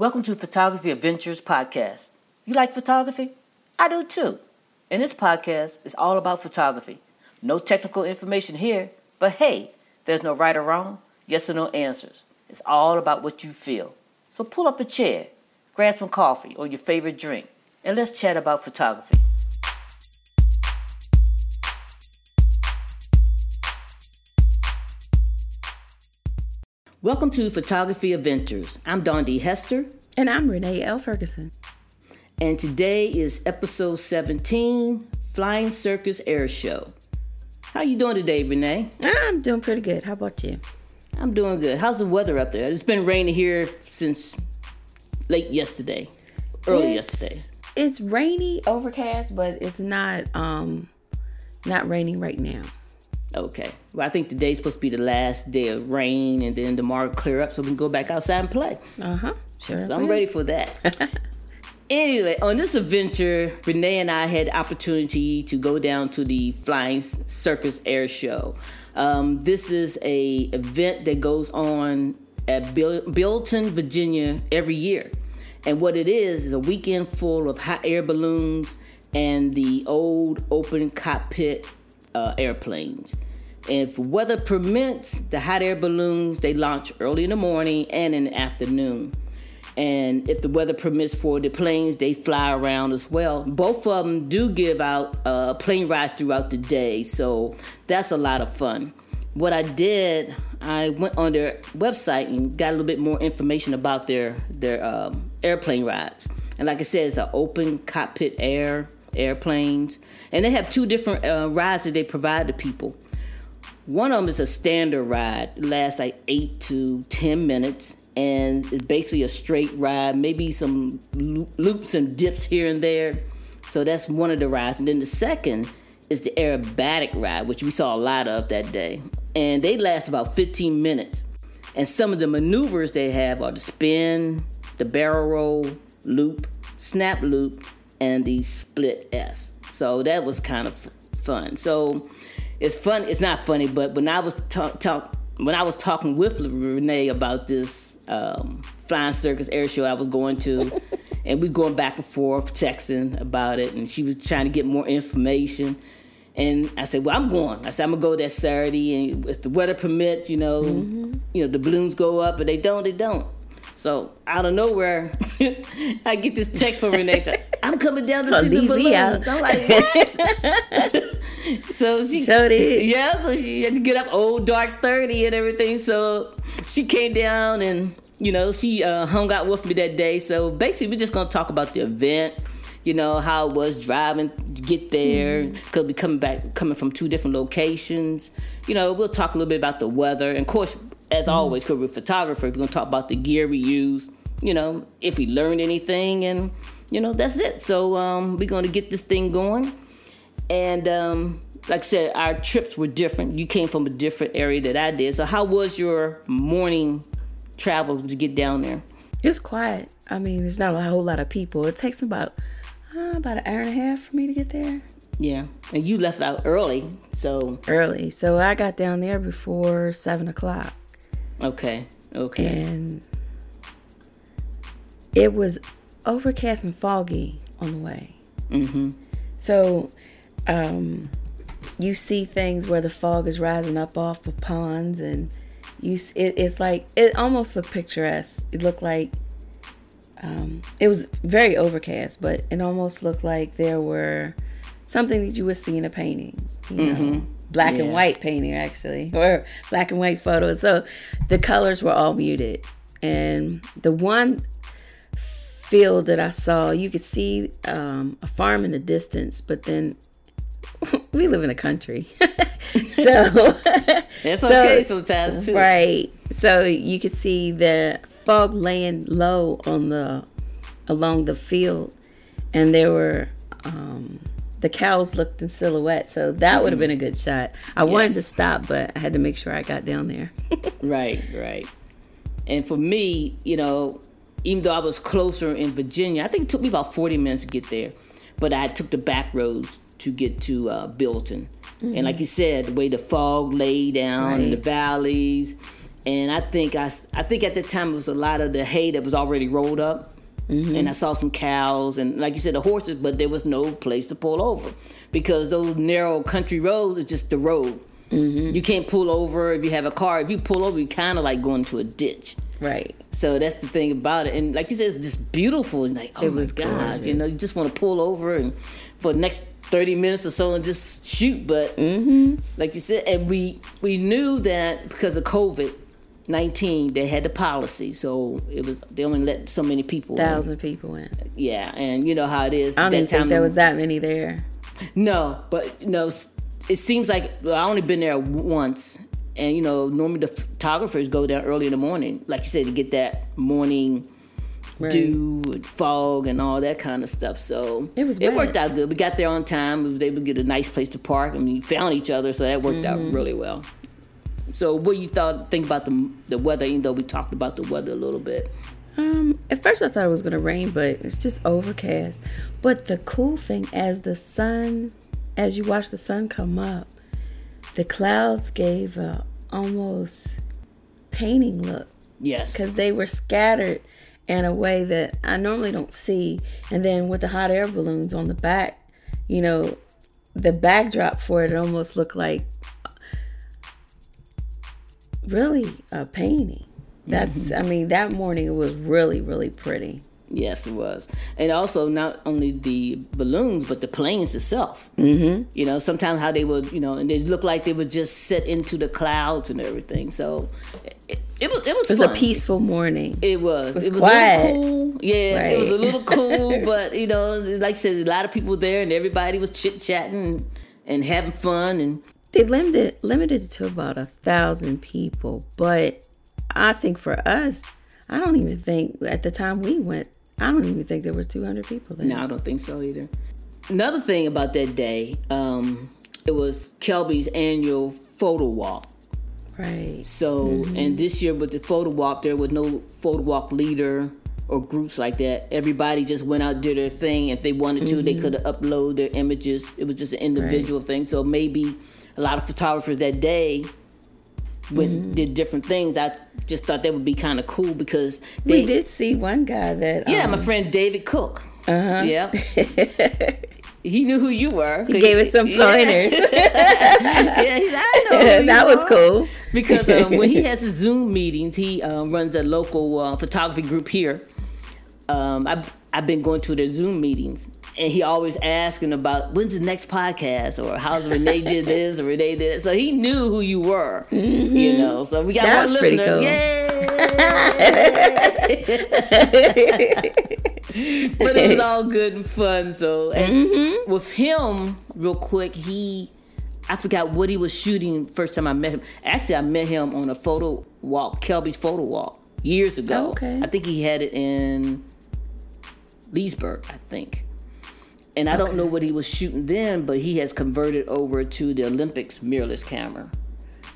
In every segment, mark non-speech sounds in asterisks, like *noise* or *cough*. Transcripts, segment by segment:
Welcome to Photography Adventures Podcast. You like photography? I do too. And this podcast is all about photography. No technical information here, but hey, there's no right or wrong, yes or no answers. It's all about what you feel. So pull up a chair, grab some coffee or your favorite drink, and let's chat about photography. Welcome to Photography Adventures. I'm Don D. Hester. And I'm Renee L. Ferguson. And today is episode 17, Flying Circus Air Show. How you doing today, Renee? I'm doing pretty good. How about you? I'm doing good. How's the weather up there? It's been raining here since late yesterday, early it's, yesterday. It's rainy, overcast, but it's not um not raining right now. Okay. Well, I think today's supposed to be the last day of rain, and then tomorrow clear up so we can go back outside and play. Uh huh. Sure. So I'm ready for that. *laughs* anyway, on this adventure, Renee and I had the opportunity to go down to the Flying Circus Air Show. Um, this is a event that goes on at Bill- Bealeton, Virginia, every year. And what it is is a weekend full of hot air balloons and the old open cockpit uh, airplanes. If weather permits, the hot air balloons they launch early in the morning and in the afternoon. And if the weather permits for the planes, they fly around as well. Both of them do give out uh, plane rides throughout the day, so that's a lot of fun. What I did, I went on their website and got a little bit more information about their their um, airplane rides. And like I said, it's an open cockpit air airplanes, and they have two different uh, rides that they provide to people. One of them is a standard ride, it lasts like eight to ten minutes, and it's basically a straight ride, maybe some loops and dips here and there. So that's one of the rides. And then the second is the aerobatic ride, which we saw a lot of that day. And they last about 15 minutes. And some of the maneuvers they have are the spin, the barrel roll, loop, snap loop, and the split S. So that was kind of fun. So it's fun. It's not funny, but when I was talk, talk when I was talking with Renee about this um, flying circus air show I was going to, *laughs* and we going back and forth texting about it, and she was trying to get more information. And I said, "Well, I'm going." I said, "I'm gonna go that Saturday, and if the weather permits, you know, mm-hmm. you know, the balloons go up, but they don't, they don't." So out of nowhere, *laughs* I get this text from Renee. I'm coming down to *laughs* see the balloons. I'm like, what? *laughs* so she so did. Yeah, so she had to get up old dark thirty and everything. So she came down and you know she uh, hung out with me that day. So basically, we're just gonna talk about the event. You know how it was driving to get there because mm. we coming back coming from two different locations. You know, we'll talk a little bit about the weather, and of course, as mm-hmm. always, because we're we're gonna talk about the gear we use. You know, if we learned anything, and you know, that's it. So um, we're gonna get this thing going, and um, like I said, our trips were different. You came from a different area that I did. So how was your morning travel to get down there? It was quiet. I mean, there's not a whole lot of people. It takes about uh, about an hour and a half for me to get there. Yeah, and you left out early, so early. So I got down there before seven o'clock. Okay. Okay. And it was overcast and foggy on the way. Mm-hmm. So, um, you see things where the fog is rising up off the ponds, and you it, it's like it almost looked picturesque. It looked like um, it was very overcast, but it almost looked like there were something that you would see in a painting. You know, mm-hmm black yeah. and white painting actually, or black and white photos. So the colors were all muted, and the one field that I saw, you could see um, a farm in the distance, but then *laughs* we live in the country, *laughs* so *laughs* it's so, okay sometimes too. Right. So you could see the fog laying low on the along the field, and there were um, the cows looked in silhouette, so that mm-hmm. would have been a good shot. I yes. wanted to stop, but I had to make sure I got down there. *laughs* right, right. And for me, you know, even though I was closer in Virginia, I think it took me about 40 minutes to get there, but I took the back roads to get to uh, Bealeton. Mm-hmm. And like you said, the way the fog lay down right. in the valleys, and I think I, I think at the time it was a lot of the hay that was already rolled up, and I saw some cows and like you said the horses, but there was no place to pull over because those narrow country roads is just the road. You can't pull over if you have a car. If you pull over, you kind of like going to a ditch. Right. So that's the thing about it. And like you said, it's just beautiful. And like, oh It my was gosh, gorgeous. you know, you just want to pull over and for the next 30 minutes or so and just shoot. But Mm-hmm. like you said, and we we knew that because of COVID 19, they had the policy. So it was, they only let so many people in. Thousand people in. Yeah. And you know how it is. I don't that think there was that many there. no, but no, s- it seems like well, I only been there once, and you know normally the photographers go down early in the morning, like you said, to get that morning Right. dew, and fog, and all that kind of stuff. So It was it worked out good. We got there on time. We was able to get a nice place to park, and we found each other, so that worked Mm-hmm. out really well. So, what you thought? Think about the the weather, even though we talked about the weather a little bit. Um, at first I thought it was gonna rain, but it's just overcast. But the cool thing, as the sun, as you watch the sun come up, the clouds gave a almost painting look Yes, because they were scattered in a way that I normally don't see. And then with the hot air balloons on the back, you know, the backdrop for it, it almost looked like really a painting. That's, I mean, that morning it was really, really pretty. Yes, it was, and also not only the balloons, but the planes itself. Mm-hmm. You know, sometimes how they would, you know, and they look like they would just set into the clouds and everything. So it, it was it was It was fun. a peaceful morning. It was. was It was quiet. a little cool. Yeah, it was a little cool, *laughs* but you know, like I said, a lot of people there, and everybody was chit chatting and having fun, and They limited limited it to about a thousand people, but I think for us, I don't even think at the time we went, I don't even think there was two hundred people there. No, I don't think so either. Another thing about that day, um, it was Kelby's annual photo walk. Right. So, and this year with the photo walk, there was no photo walk leader or groups like that. Everybody just went out did their thing. If they wanted to, they could upload their images. It was just an individual thing. So maybe a lot of photographers that day went did different things. I just thought that would be kind of cool because they We did see one guy that yeah, um, my friend David Cook. Uh-huh. Yeah. *laughs* he knew who you were. he gave us some pointers. *laughs* Yeah, he's, I know. *laughs* that was are. cool. because um, when he has his Zoom meetings, he um, runs a local uh, photography group here. Um, I've, I've been going to their Zoom meetings, and he always asking about when's the next podcast or how's Renee did this or Renee did it. So he knew who you were, you mm-hmm. know. So we got That one listener. cool. Yay! *laughs* but it was all good and fun. So and mm-hmm. with him, real quick, he I forgot what he was shooting first time I met him. Actually, I met him on a photo walk, Kelby's photo walk, years ago. Okay. I think he had it in Leesburg, I think. And I don't know what he was shooting then, but he has converted over to the Olympus mirrorless camera.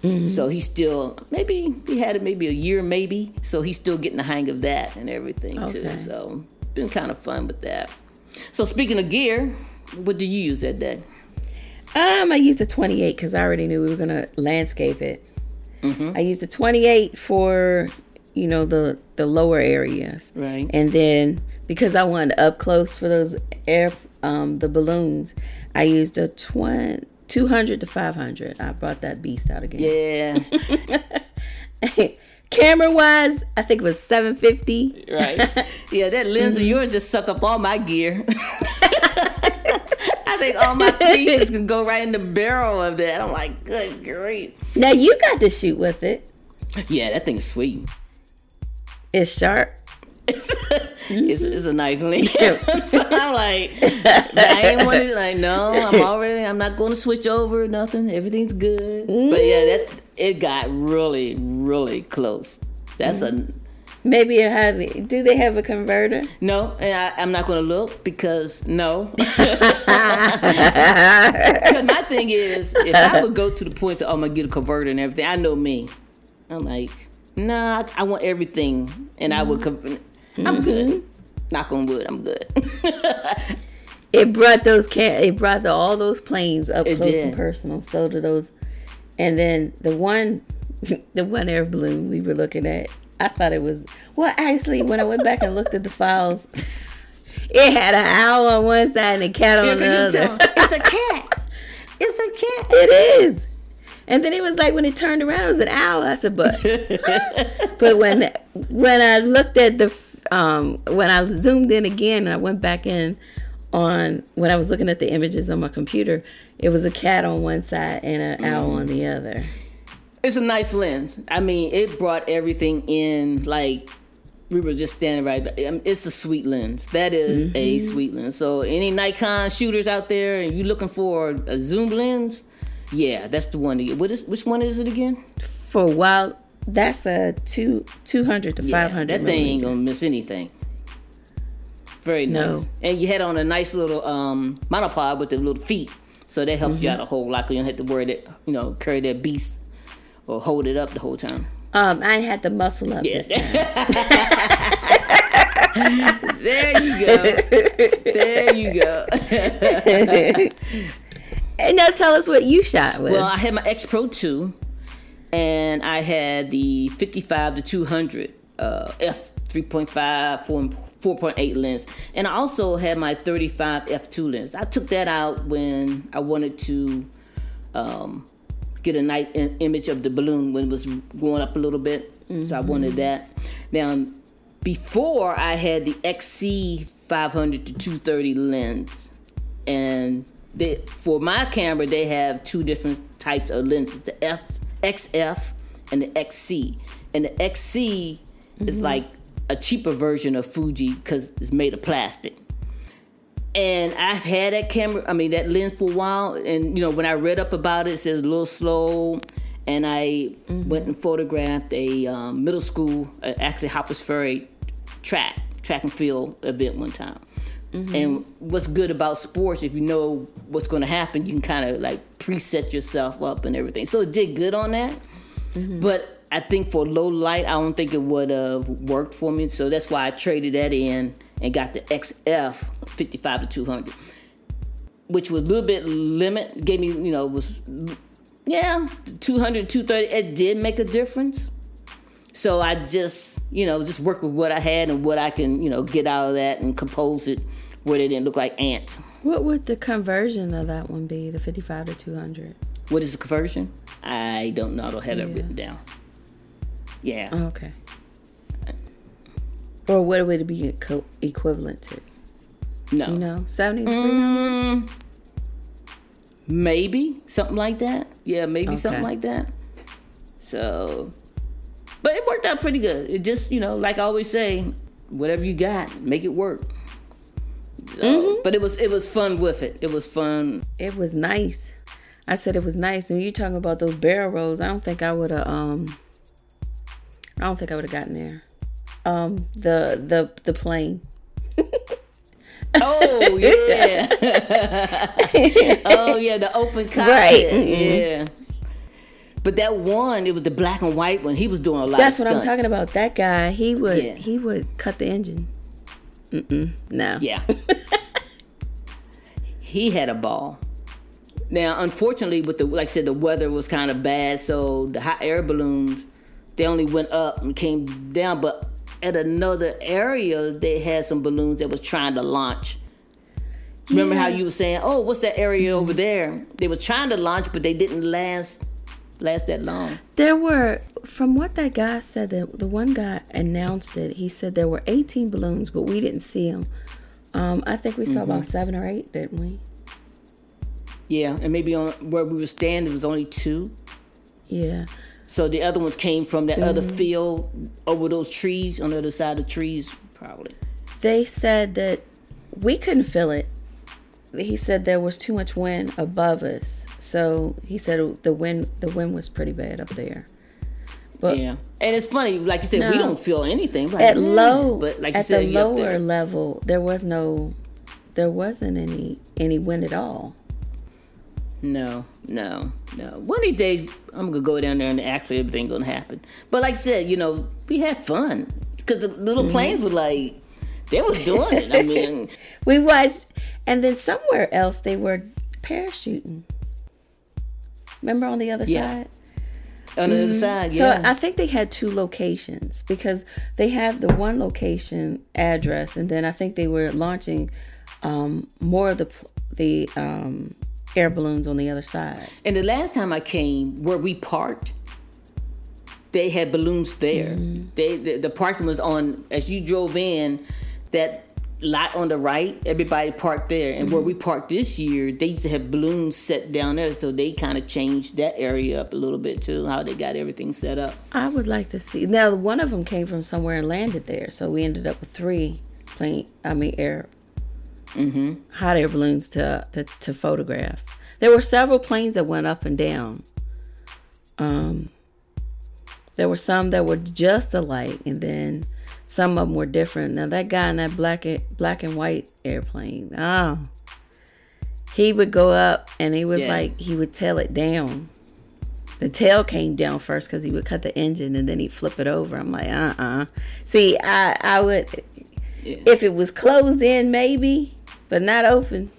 Mm-hmm. So he's still maybe he had it maybe a year maybe. So he's still getting the hang of that and everything too. So been kind of fun with that. So speaking of gear, what do you use that day? Um, I used the 28 because I already knew we were gonna landscape it. Mm-hmm. I used the 28 for you know the the lower areas, Right. And then because I wanted up close for those air um the balloons, I used a twen- 200 to 500. I brought that beast out again. Yeah. *laughs* Camera wise, I think it was 750. right. *laughs* Yeah, that lens of yours just suck up all my gear. *laughs* I think all my pieces can go right in the barrel of that. I'm like, good grief. Now you got to shoot with it. Yeah, that thing's sweet. It's sharp. It's, mm-hmm. it's, a nice lens. *laughs* *laughs* so I'm like, I ain't want to, like, no, I'm *laughs* already, I'm not going to switch over, nothing. Everything's good. But yeah, that mm-hmm. it got really, really close. That's a mm-hmm. Maybe it have. Do they have a converter? No, and I, I'm not going to look because no. 'Cause my thing is, if I would go to the point that oh, I'm gonna get a converter and everything, I know me. I'm like, nah, I, I want everything, and I would. Con- I'm mm-hmm. good. Knock on wood, I'm good. *laughs* It brought those can. It brought the, all those planes up It close did. and personal. So to those, and then the one *laughs* the one air balloon we were looking at. I thought it was well. Actually, when I went back and looked at the files, *laughs* it had an owl on one side and a cat on the other. It's a cat. It's a cat. It is. And then it was like when it turned around, it was an owl. I said, but but when when I looked at the um when I zoomed in again and I went back in on when I was looking at the images on my computer, it was a cat on one side and an owl mm. on the other. It's a nice lens. I mean, it brought everything in like we were just standing right. I mean, um, it's a sweet lens. That is a mm-hmm. sweet lens. So any Nikon shooters out there, and you looking for a zoom lens, yeah, that's the one to get. What is which one is it again? For a while, that's a two two hundred to Yeah, five hundred. That thing ain't gonna miss anything. Very nice. No. And you had on a nice little um monopod with the little feet. So that helped you out a whole lot. You don't have to worry that you know carry that beast or hold it up the whole time. Um, I had to muscle up. Time. *laughs* there you go. There you go. *laughs* And now tell us what you shot with. Well, I had my X Pro 2 and I had the 55 to 200 uh, f 3.5 4, 4.8 lens, and I also had my 35 f2 lens. I took that out when I wanted to um, get a nice image of the balloon when it was going up a little bit. So I wanted that. Now, before I had the XC 500 to 230 lens, and they, for my camera, they have two different types of lenses: the F XF and the XC. And the XC is like a cheaper version of Fuji because it's made of plastic. And I've had that camera, I mean that lens for a while. And you know, when I read up about it, it says a little slow. And I went and photographed a um, middle school, uh, actually Harpers Ferry track track and field event one time. Mm-hmm. And what's good about sports, if you know what's going to happen, you can kind of like preset yourself up and everything. So it did good on that. Mm-hmm. But I think for low light, I don't think it would have worked for me. So that's why I traded that in and got the XF 55 to 200, which was a little bit limit. Gave me, you know, was yeah, 200, 230. It did make a difference. So I just, you know, just work with what I had and what I can, you know, get out of that and compose it where they didn't look like ants. what would the conversion of that one be? The fifty-five to two hundred. What is the conversion? I don't know. I don't have that written down. Yeah. Okay. Or what would it be equ- equivalent to? no. You know, seventy-three. Mm, maybe something like that. Yeah, maybe something like that. So, but it worked out pretty good. It just, you know, like I always say, whatever you got, make it work. So, Mm-hmm. But it was it was fun with it. It was fun. It was nice. I said it was nice. And you talking about those barrel rolls? I don't think I would have. Um, I don't think I would have gotten there. Um, the the the plane. *laughs* Oh yeah. *laughs* oh yeah, the open cockpit. Right, mhm. Yeah. But that one, it was the black and white one. He was doing a lot. That's what I'm talking about. That guy, he would Yeah. he would cut the engine. Mm-mm, no. Yeah. *laughs* he had a ball. Now, unfortunately, with the like I said, the weather was kind of bad, so the hot air balloons they only went up and came down. But at another area, they had some balloons that was trying to launch. Remember how you were saying, "Oh, what's that area over there?" They was trying to launch, but they didn't last last that long. There were, from what that guy said, that the one guy announced it. He said there were 18 balloons, but we didn't see them. Um, I think we saw Mm-hmm. about seven or eight, didn't we? Yeah, and maybe on where we were standing, it was only two. Yeah. So the other ones came from that other Mm-hmm. field over those trees on the other side of the trees, probably. They said that we couldn't feel it. He said there was too much wind above us. So he said the wind the wind was pretty bad up there. But Yeah, and it's funny, like you said, we don't feel anything. Like, at yeah, low but like you at said, the lower level there was no there wasn't any any wind at all. No, no, no. One of these days, I'm gonna go down there and actually everything gonna happen. But like I said, you know, we had fun because the Mm-hmm. little planes were like, they was doing it. I mean, *laughs* We watched, and then somewhere else they were parachuting. Remember on the other Yeah. side? on the other side. Yeah. So I think they had two locations because they had the one location address, and then I think they were launching um, more of the the um, air balloons on the other side. And the last time I came, where we parked, they had balloons there. They the, the parking was on as you drove in, that lot on the right. Everybody parked there, and where we parked this year, they used to have balloons set down there, so they kind of changed that area up a little bit too. How they got everything set up. I would like to see. Now, one of them came from somewhere and landed there, so we ended up with three plane. I mean, air, hot air balloons to, to to photograph. There were several planes that went up and down. Um, there were some that were just alike, and then some of them were different. Now, that guy in that black and, black and white airplane, oh, he would go up, and he was Yeah. like he would tail it down the tail came down first because he would cut the engine and then he'd flip it over. I'm like, uh uh See, I, I would, Yeah. if it was closed in, maybe, but not open.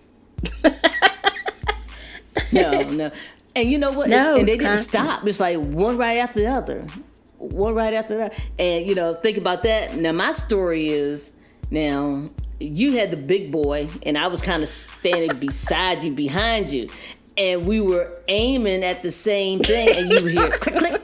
No, no. And you know what? *laughs* No, and they didn't constant. stop. It's like one right after the other. One right after that? And you know, think about that. Now my story is now you had the big boy and I was kind of standing beside you, behind you. And we were aiming at the same thing and you would hear click click.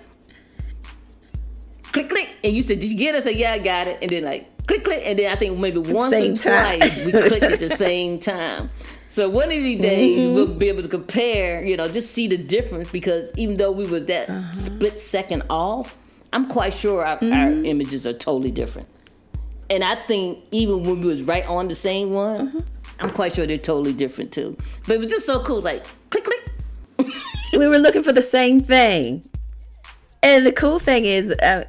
Click click. And you said, Did you get it? I said, Yeah, I got it. And then like click click. And then I think maybe once Same or time. twice we clicked at the same time. So one of these days Mm-hmm. we'll be able to compare, you know, just see the difference because even though we were that Uh-huh. split second off, I'm quite sure our, our Mm-hmm. images are totally different. And I think even when we was right on the same one, Mm-hmm. I'm quite sure they're totally different too. But it was just so cool, like click click. *laughs* we were looking for the same thing. And the cool thing is, uh,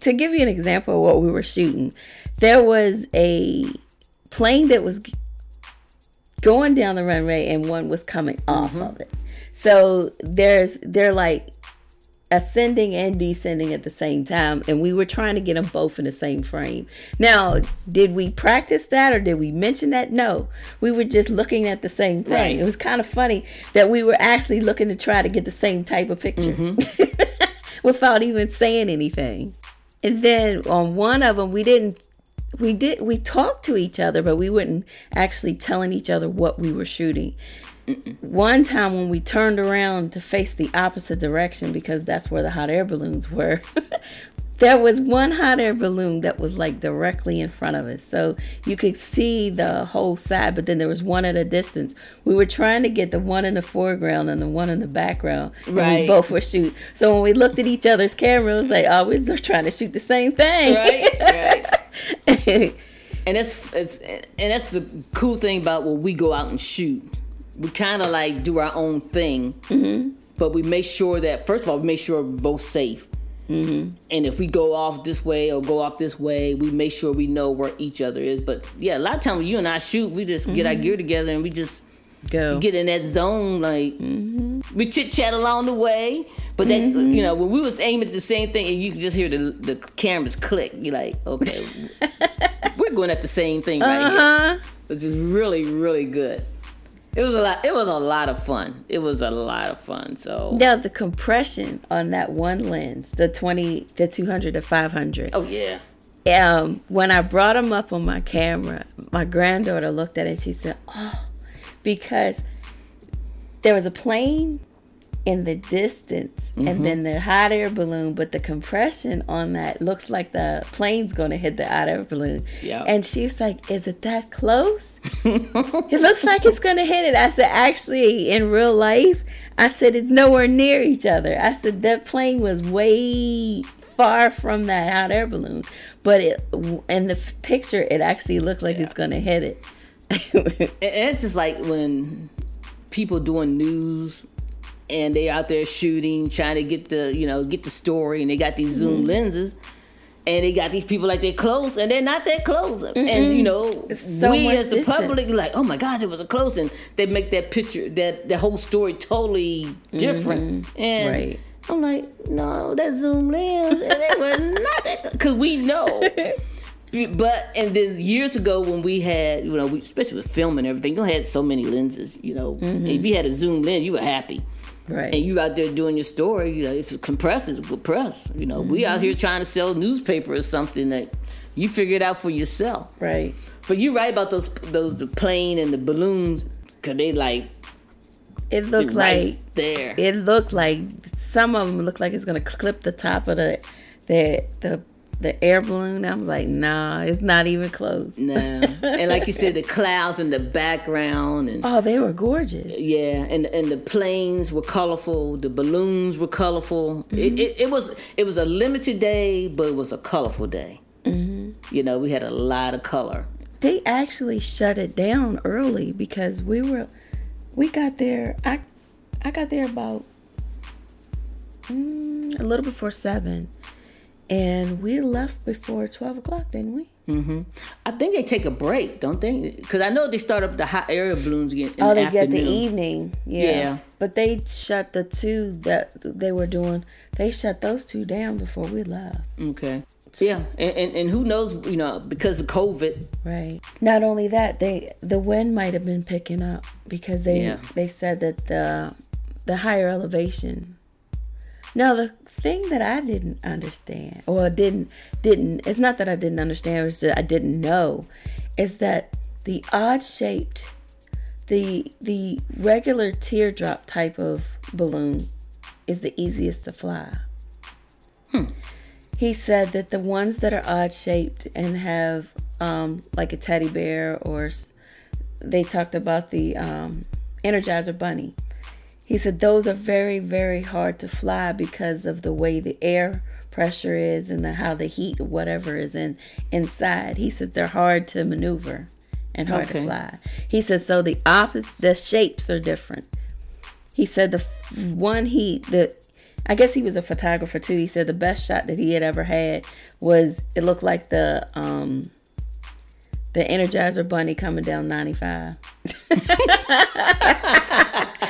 to give you an example of what we were shooting, there was a plane that was going down the runway and one was coming off of it. So there's they're like ascending and descending at the same time and we were trying to get them both in the same frame. Now, did we practice that or did we mention that? No. We were just looking at the same thing. Right. It was kind of funny that we were actually looking to try to get the same type of picture mm-hmm. *laughs* without even saying anything. And then on one of them we didn't we did we talked to each other but we wouldn't actually telling each other what we were shooting one time when we turned around to face the opposite direction because that's where the hot air balloons were *laughs* there was one hot air balloon that was like directly in front of us so you could see the whole side but then there was one at a distance we were trying to get the one in the foreground and the one in the background and we Right. both were shoot so when we looked at each other's camera it was like oh we're trying to shoot the same thing Right, right. *laughs* And that's, it's, and that's the cool thing about when we go out and shoot. We kind of like do our own thing, Mm-hmm. but we make sure that first of all we make sure we're both safe. Mm-hmm. And if we go off this way or go off this way, we make sure we know where each other is. But yeah, a lot of times when you and I shoot, we just get our Mm-hmm. gear together and we just go get in that zone. Like Mm-hmm. we chit chat along the way, but that you know when we was aiming at the same thing and you could just hear the the cameras click. You're like, okay, *laughs* we're going at the same thing right uh-huh which is really really good. It was a lot. It was a lot of fun. It was a lot of fun. So Now the compression on that one lens, the twenty, the two hundred to five hundred. oh yeah, Um, when I brought them up on my camera, my granddaughter looked at it. and She said, "Oh, because there was a plane in the distance, and then mm-hmm. the hot air balloon, but the compression on that looks like the plane's going to hit the hot air balloon." Yeah. And she was like, "Is it that close?" it looks like it's gonna hit it. I said, actually, in real life, I said it's nowhere near each other. I said that plane was way far from that hot air balloon, but it in the picture, it actually looked like it's gonna hit it. *laughs* and it's just like when people doing news and they out there shooting, trying to get the you know get the story, and they got these zoom lenses, and they got these people like they're close, and they're not that close, and you know so we as the distance. public like, oh my gosh, it was a close, and they make that picture that the whole story totally different, and. Right. I'm like, no, that zoom lens, and it was *laughs* not that, because we know. *laughs* But and then years ago when we had, you know, we, especially with film and everything, you had so many lenses. You know, if you had a zoom lens, you were happy. Right. And you out there doing your story, you know, if it's compressed, it's compressed. You know, we out mm-hmm. here trying to sell newspaper or something that you figure it out for yourself. Right. But you're right about those those the plane and the balloons, cause they like It looked right like there. it looked like some of them looked like it's gonna clip the top of the the the the air balloon. I was like, nah, it's not even close. no. and like you said, the clouds in the background and Oh, they were gorgeous. Yeah, and and the planes were colorful. The balloons were colorful. It, it, it was it was a limited day, but it was a colorful day. Mm-hmm. You know, we had a lot of color. They actually shut it down early because we were we got there. I I got there about mm, a little before seven, and we left before twelve o'clock, didn't we? mm-hmm. I think they take a break, don't they? Because I know they start up the hot air balloons again. In Oh, the they get the evening. Yeah. Yeah. But they shut the two that they were doing. They shut those two down before we left. Okay. Yeah, and, and and who knows? You know, because of COVID. Right. Not only that, they the wind might have been picking up because they Yeah. they said that the the higher elevation. Now the thing that I didn't understand or didn't didn't it's not that I didn't understand, it's that I didn't know is that the odd shaped the the regular teardrop type of balloon is the easiest to fly. He said that the ones that are odd shaped and have um, like a teddy bear, or s- they talked about the um, Energizer Bunny. He said those are very, very hard to fly because of the way the air pressure is and the, how the heat whatever is in inside. He said they're hard to maneuver and hard Okay. to fly. He said so the opposite, the shapes are different. He said the one he the I guess he was a photographer too. He said the best shot that he had ever had was it looked like the um the Energizer Bunny coming down 95. *laughs* *laughs*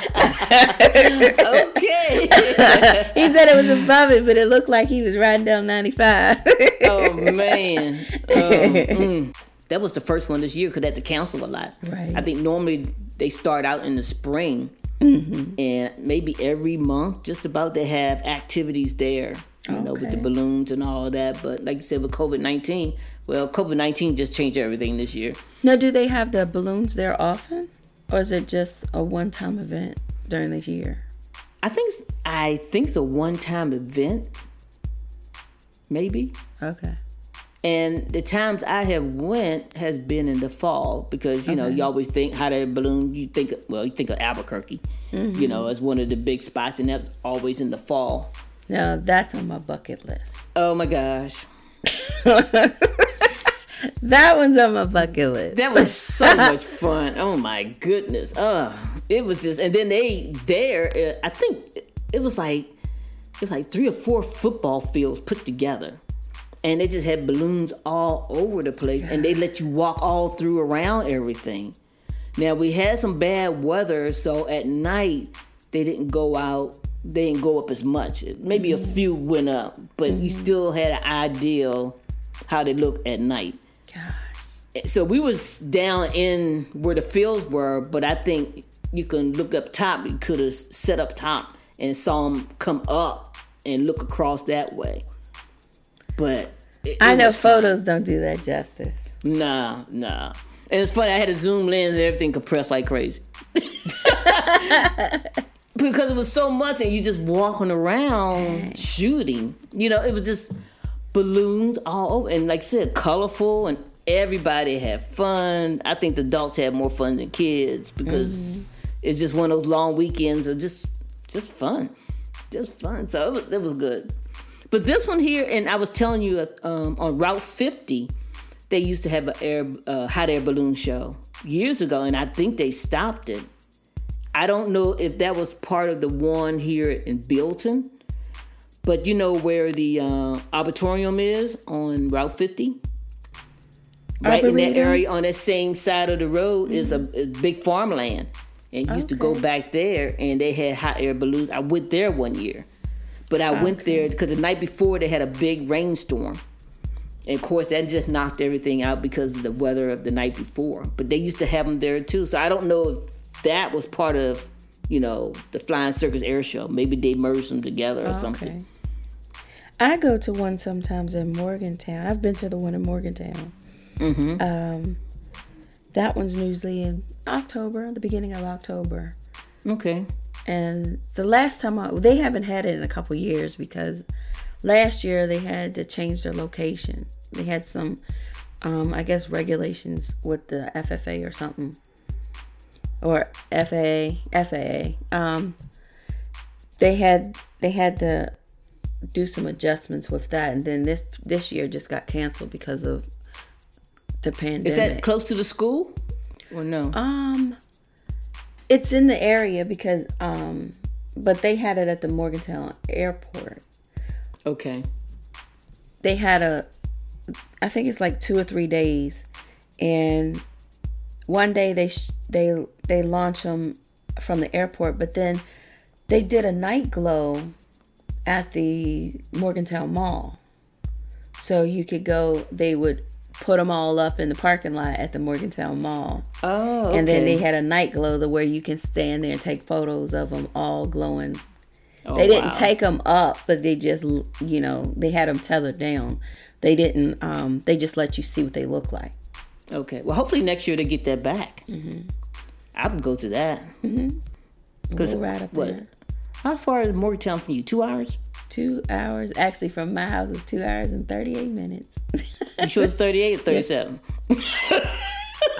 Okay. *laughs* He said it was above it, but it looked like he was riding down 95. oh man. *laughs* Um, mm. That was the first one this year because at the council a lot. Right. I think normally they start out in the spring, Mm-hmm. and maybe every month, just about they have activities there. You know, with the balloons and all of that. But like you said, with COVID nineteen, well, COVID nineteen just changed everything this year. now, do they have the balloons there often? Or is it just a one time event during the year? I think I think it's a one time event, maybe. Okay. And the times I have went has been in the fall because you know you always think hot air balloon. You think well, you think of Albuquerque, you mm-hmm. know, as one of the big spots, and that's always in the fall. Now, that's on my bucket list. Oh my gosh, *laughs* That one's on my bucket list. that was so *laughs* much fun. Oh my goodness, Oh, it was just. And then they there, uh, I think it was like it was like three or four football fields put together. And they just had balloons all over the place, and they let you walk all through around everything. Now we had some bad weather, so at night they didn't go out. They didn't go up as much. Maybe a few went up, but you still had an idea how they look at night. Gosh. So we was down in where the fields were, but I think you can look up top. You could have set up top and saw them come up and look across that way. But it- I know photos don't do that justice. Nah, nah. And it's funny, I had a zoom lens and everything compressed like crazy. *laughs* because it was so much and you just walking around shooting. You know, it was just balloons all over and like I said, colorful and everybody had fun. I think the adults had more fun than kids because it's just one of those long weekends of just just fun. Just fun. So it was, it was good. But this one here, and I was telling you um, on Route 50, they used to have a air uh, hot air balloon show years ago, and I think they stopped it. I don't know if that was part of the one here in Bealeton, but you know where the uh, auditorium is on Route 50? Right in that area on that same side of the road is a, a big farmland. And used to go back there and they had hot air balloons. I went there one year. But I went there because the night before they had a big rainstorm. And of course, that just knocked everything out because of the weather of the night before. But they used to have them there too. So I don't know if that was part of you know, the Flying Circus Air Show. Maybe they merged them together or Oh, something. I go to one sometimes in Morgantown. I've been to the one in Morgantown. Mm-hmm. Um, that one's usually in October, the beginning of October. Okay. And the last time I, they haven't had it in a couple years because last year they had to change their location. They had some, um, I guess, regulations with the FFA or something, or FAA, FAA. Um, they had they had to do some adjustments with that, and then this this year just got canceled because of the pandemic. Is that close to the school? Or no? Um, it's in the area because um, but they had it at the Morgantown Airport. okay. They had a, I think it's like two or three days, and one day they sh- they they launch them from the airport, but then they did a night glow at the Morgantown Mall, so you could go. They would put them all up in the parking lot at the Morgantown Mall. Oh, okay. And then they had a night glow the where you can stand there and take photos of them all glowing. Oh, they didn't wow. take them up, but they just, you know, they had them tethered down. They didn't. Um, they just let you see what they look like. Okay. Well, hopefully next year they get that back. Mm-hmm. I would go to that. Because We'll ride up what? there. How far is Morgantown from you? Two hours? Two hours. Actually, from my house is two hours and thirty-eight minutes. You sure it's 38 or 37?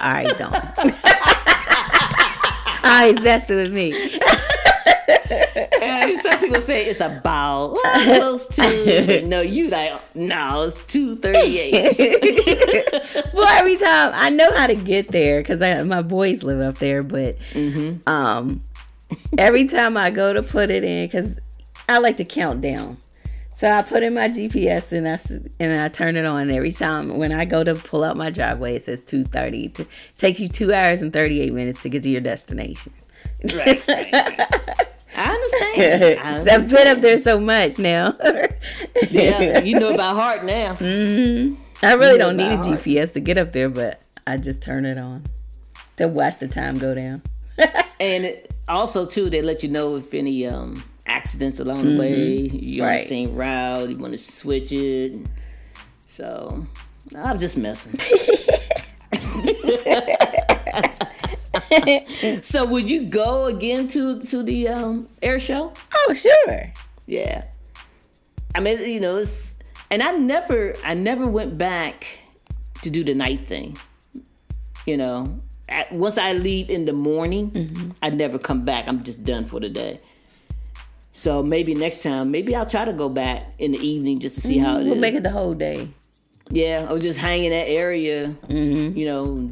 I don't. *laughs* I messing with me. Yeah, some people say it's about well, *laughs* close to. but no, you like no, it's two thirty eight. *laughs* well, every time I know how to get there because my boys live up there, but um, every time I go to put it in, because I like to count down. So I put in my GPS and I and I turn it on every time when I go to pull out my driveway. It says two thirty. It takes you two hours and thirty eight minutes to get to your destination. right, right, right. *laughs* I understand. *laughs* I I've been up there so much now. *laughs* Yeah, you know about heart now. *laughs* I really You don't need a heart. GPS to get up there, but I just turn it on to watch the time go down. And it, also too, they let you know if any um accidents along the way. You're on the same route. You want to switch it. So I'm just messing. *laughs* so would you go again to to the um air show? Oh, sure. Yeah. I mean, you know, it's and I never I never went back to do the night thing. You know, once I leave in the morning, mm-hmm. I never come back. I'm just done for the day. So maybe next time, maybe I'll try to go back in the evening just to see how it is. We'll make it the whole day. Yeah, I was just hanging that area, mm-hmm. you know,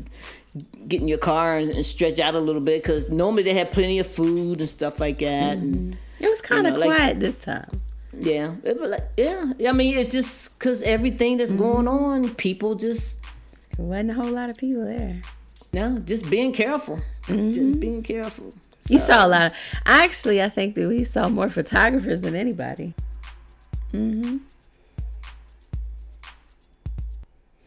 get in your car and, and stretch out a little bit because normally they have plenty of food and stuff like that. And mm-hmm. It was kind of know, like- quiet this time. yeah, it was like, yeah. I mean, it's just because everything that's mm-hmm. going on, people just There wasn't a whole lot of people there. no, just being careful, just mm-hmm. being careful. You saw a lot of. Actually, I think that we saw more photographers than anybody. Mm-hmm.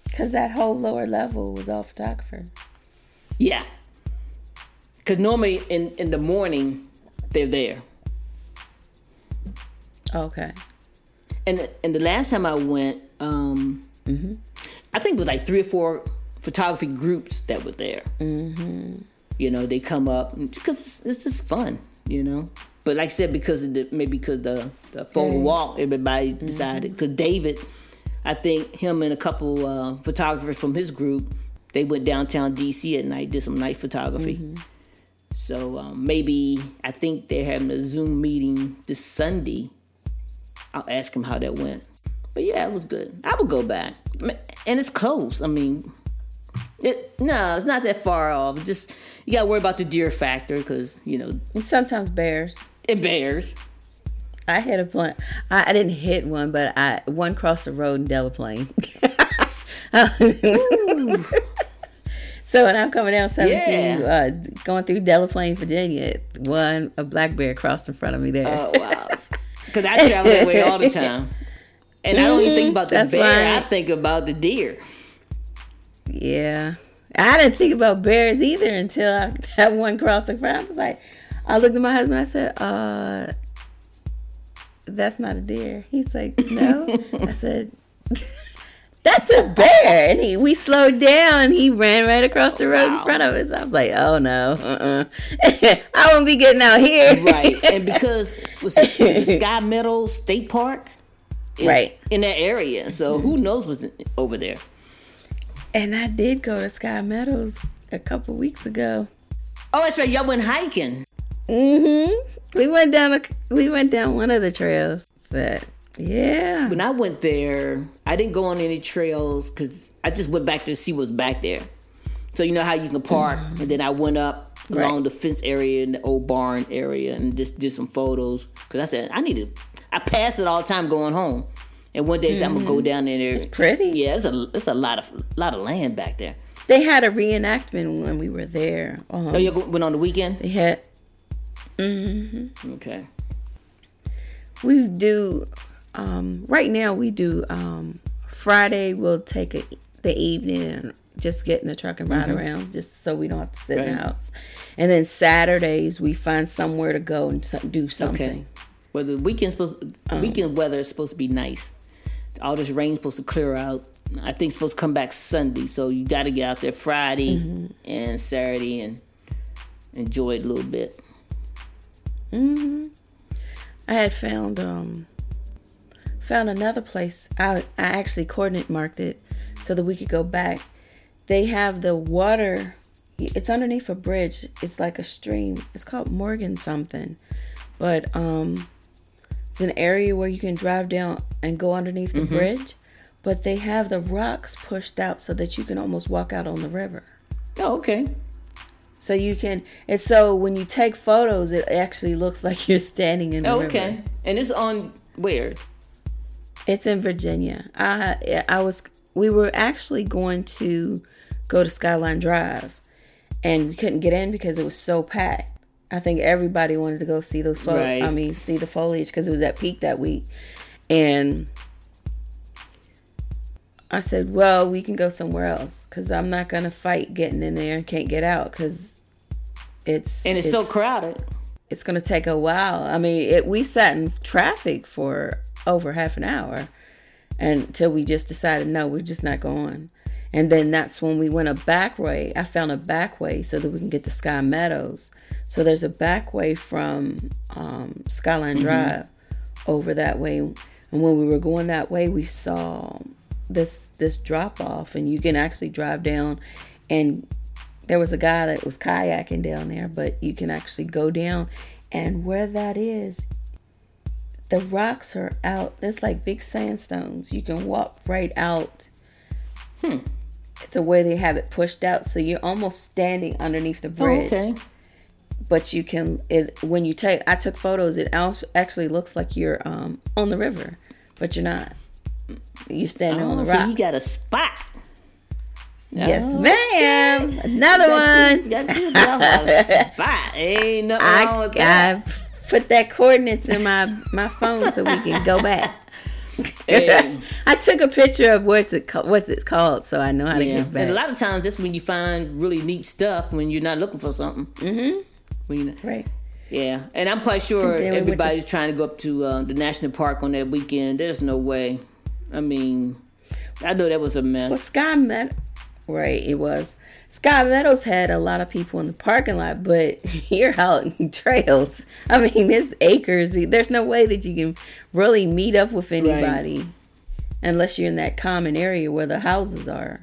Because that whole lower level was all photographers. Yeah, because normally in in the morning they're there, Okay. and and the last time I went, um, I think it was like three or four photography groups that were there. Mm-hmm. You know, they come up because it's, it's just fun. You know, but like I said, because of the maybe because the the photo walk, everybody decided because David, I think him and a couple uh, photographers from his group, they went downtown DC at night, did some night photography. So um, maybe I think they're having a Zoom meeting this Sunday. I'll ask him how that went. But yeah, it was good. I would go back, and it's close. I mean, it no, it's not that far off. Just you gotta worry about the deer factor because you know And sometimes bears. it bears. I hit a plane. I, I didn't hit one, but I one crossed the road in Delaplane. *laughs* so when I'm coming down 17, Yeah. uh, going through Delaplane, Virginia, one a black bear crossed in front of me there. Oh wow, *laughs* because I travel that way all the *laughs* time, and I don't even think about the That's bear. right. I think about the deer. Yeah. I didn't think about bears either until I, *laughs* that one crossed the front. I was like, I looked at my husband. I said, "Uh, that's not a deer." He's like, "No." I said, "That's a bear." And he, we slowed down. He ran right across the road Wow. in front of us. I was like, "Oh no, uh-uh. *laughs* I won't be getting out here." right. And *laughs* because was it, was it Sky Meadow State Park, is Right. in that area, so who knows what's over there? And I did go to Sky Meadows a couple weeks ago. Oh, that's right. Y'all went hiking. Mm-hmm. We went down. A, we went down one of the trails, but yeah, When I went there, I didn't go on any trails because I just went back to see what's back there. So you know how you can park, and then I went up along Right. the fence area and the old barn area and just did some photos. Because I said I need to. I pass it all the time going home, and one day said, I'm gonna go down in there. it's pretty. Yeah, it's a it's a lot of lot of land back there. They had a reenactment when we were there. Um, Oh, you went on the weekend? They had. Mm-hmm. Okay. We do. Um, right now, we do. Um, Friday, we'll take a, the evening and just get in the truck and ride around, just so we don't have to sit in the Mm-hmm. House. And then Saturdays, we find somewhere to go and do something. Okay. Well, the weekend supposed weekend weather is supposed to be nice. All this rain's supposed to clear out. I think it's supposed to come back Sunday, so you got to get out there Friday and Saturday and enjoy it a little bit. Hmm. I had found um found another place. I I actually coordinate marked it so that we could go back. They have the water. It's underneath a bridge. It's like a stream. It's called Morgan something, but um, it's an area where you can drive down and go underneath the bridge. But they have the rocks pushed out so that you can almost walk out on the river. Oh, okay. So you can, and so when you take photos, it actually looks like you're standing in the Oh, river. okay. And it's on where? It's in Virginia. I I was we were actually going to go to Skyline Drive, and we couldn't get in because it was so packed. I think everybody wanted to go see those fo- Right. I mean, see the foliage because it was at peak that week, and I said, "Well, we can go somewhere else because I'm not gonna fight getting in there and can't get out because it's And it's, so crowded. it's going to take a while. I mean, it, we sat in traffic for over half an hour until we just decided, no, we're just not going. And then that's when we went a back way. I found a back way so that we can get to Sky Meadows. So there's a back way from um, Skyline Drive over that way. And when we were going that way, we saw this this drop off, and you can actually drive down and there was a guy that was kayaking down there, but you can actually go down, and where that is, the rocks are out. There's like big sandstones. You can walk right out. Hmm. The way they have it pushed out, so you're almost standing underneath the Oh, bridge. okay. But you can it when you take. I took photos. It also actually looks like you're um on the river, but you're not. You're standing on Oh, the so you got a spot. yes, Oh, ma'am. Another Got one. got yourself a *laughs* spot. Ain't nothing wrong I, with that. I put that coordinates in my my phone so we can go back. Hey. *laughs* I took a picture of what's it ca- what's it called, so I know how to get back. And a lot of times that's when you find really neat stuff when you're not looking for something. Mm-hmm. When you right. yeah, and I'm quite sure we went to everybody's trying to go up to um, the national park on that weekend. There's no way. I mean, I know that was a mess. Well, Sky Meadows, right? It was. Sky Meadows had a lot of people in the parking lot, but *laughs* you're out in trails. I mean, it's acres. There's no way that you can really meet up with anybody unless you're in that common area where the houses are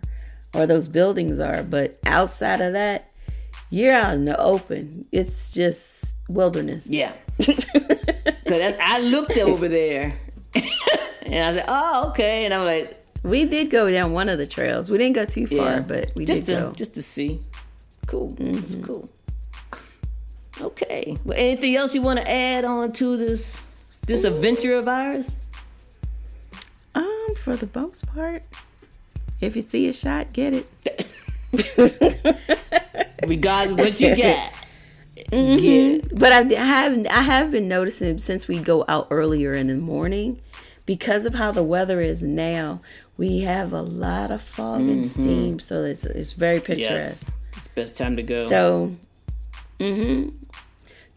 or those buildings are. But outside of that, you're out in the open. It's just wilderness. Yeah. *laughs* Cause I looked over there, *laughs* and I said, "Oh, okay," and I'm like, We did go down one of the trails. We didn't go too far, "Yeah," but we just did to go. just to see. Cool. It's cool. Okay. Well, anything else you want to add on to this this adventure of ours? Um, for the most part, if you see a shot, get it. *laughs* Regardless of what you got. *laughs* Yeah. But I have I have been noticing since we go out earlier in the morning, because of how the weather is now, we have a lot of fog and steam, so it's it's very picturesque. Yes. It's the best time to go. So, mm-hmm.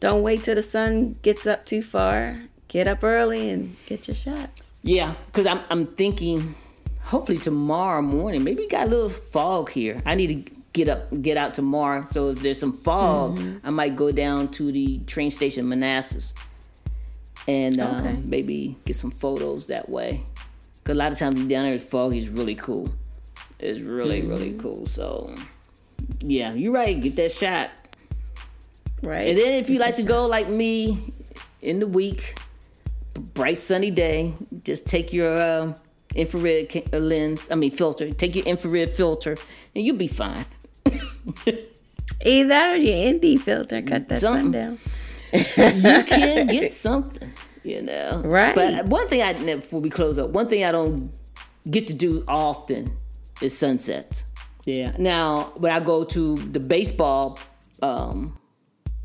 Don't wait till the sun gets up too far. Get up early and get your shots. Yeah, because I'm I'm thinking, hopefully tomorrow morning. Maybe got a little fog here. I need to get up, get out tomorrow. So if there's some fog, I might go down to the train station Manassas, and uh, Okay. maybe get some photos that way. Cause a lot of times down there, it's foggy. It's really cool. It's really really cool. So yeah, you're right. Get that shot. Right. And then if you like to go like me in the week, bright sunny day, just take your uh, infrared lens, I mean filter, take your infrared filter, and you'll be fine. *laughs* Either your ND filter. Cut that sun Something. down. You can get something, you know. Right. But one thing I before we close up, one thing I don't get to do often is sunsets. Yeah. Now when I go to the baseball um,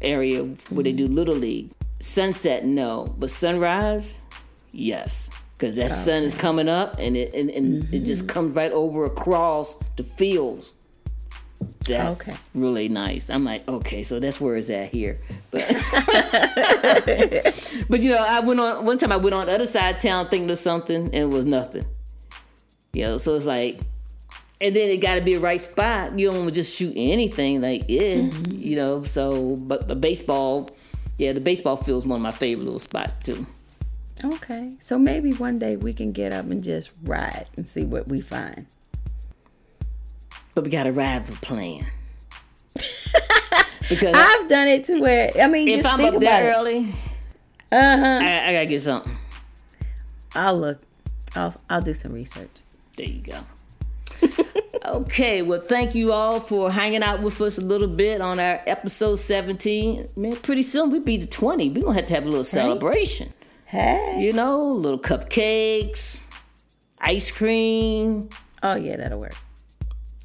area where they do little league, sunset no, but sunrise, yes, because that sun is coming up and it and, and it just comes right over across the fields. That's Okay. really nice. I'm like, okay, so that's where it's at here. But *laughs* *laughs* but you know, I went on one time. I went on the other side of town thinking of something, and it was nothing. You know, so it's like, and then it got to be a right spot. You don't just shoot anything like yeah, mm-hmm. you know. So, but the baseball, yeah, the baseball field's one of my favorite little spots too. Okay. So maybe one day we can get up and just ride and see what we find. But we got to ride the plan. *laughs* because I've done it to where I mean, if just I'm think up about there it. early, Uh huh. I, I gotta get something. I'll look. I'll I'll do some research. There you go. *laughs* okay, well, thank you all for hanging out with us a little bit on our episode 17. Man, pretty soon we be the 20. We're gonna have to have a little celebration. Hey. You know, little cupcakes, ice cream. Oh yeah, that'll work.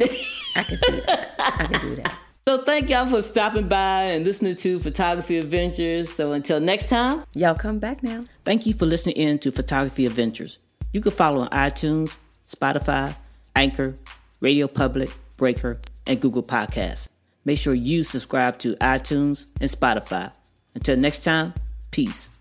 I can see that. I can do that. *laughs* So thank y'all for stopping by and listening to Photography Adventures. So until next time, Y'all come back now. Thank you for listening in to Photography Adventures. You can follow on iTunes, Spotify, Anchor, Radio Public, Breaker, and Google Podcasts. Make sure you subscribe to iTunes and Spotify. Until next time, peace.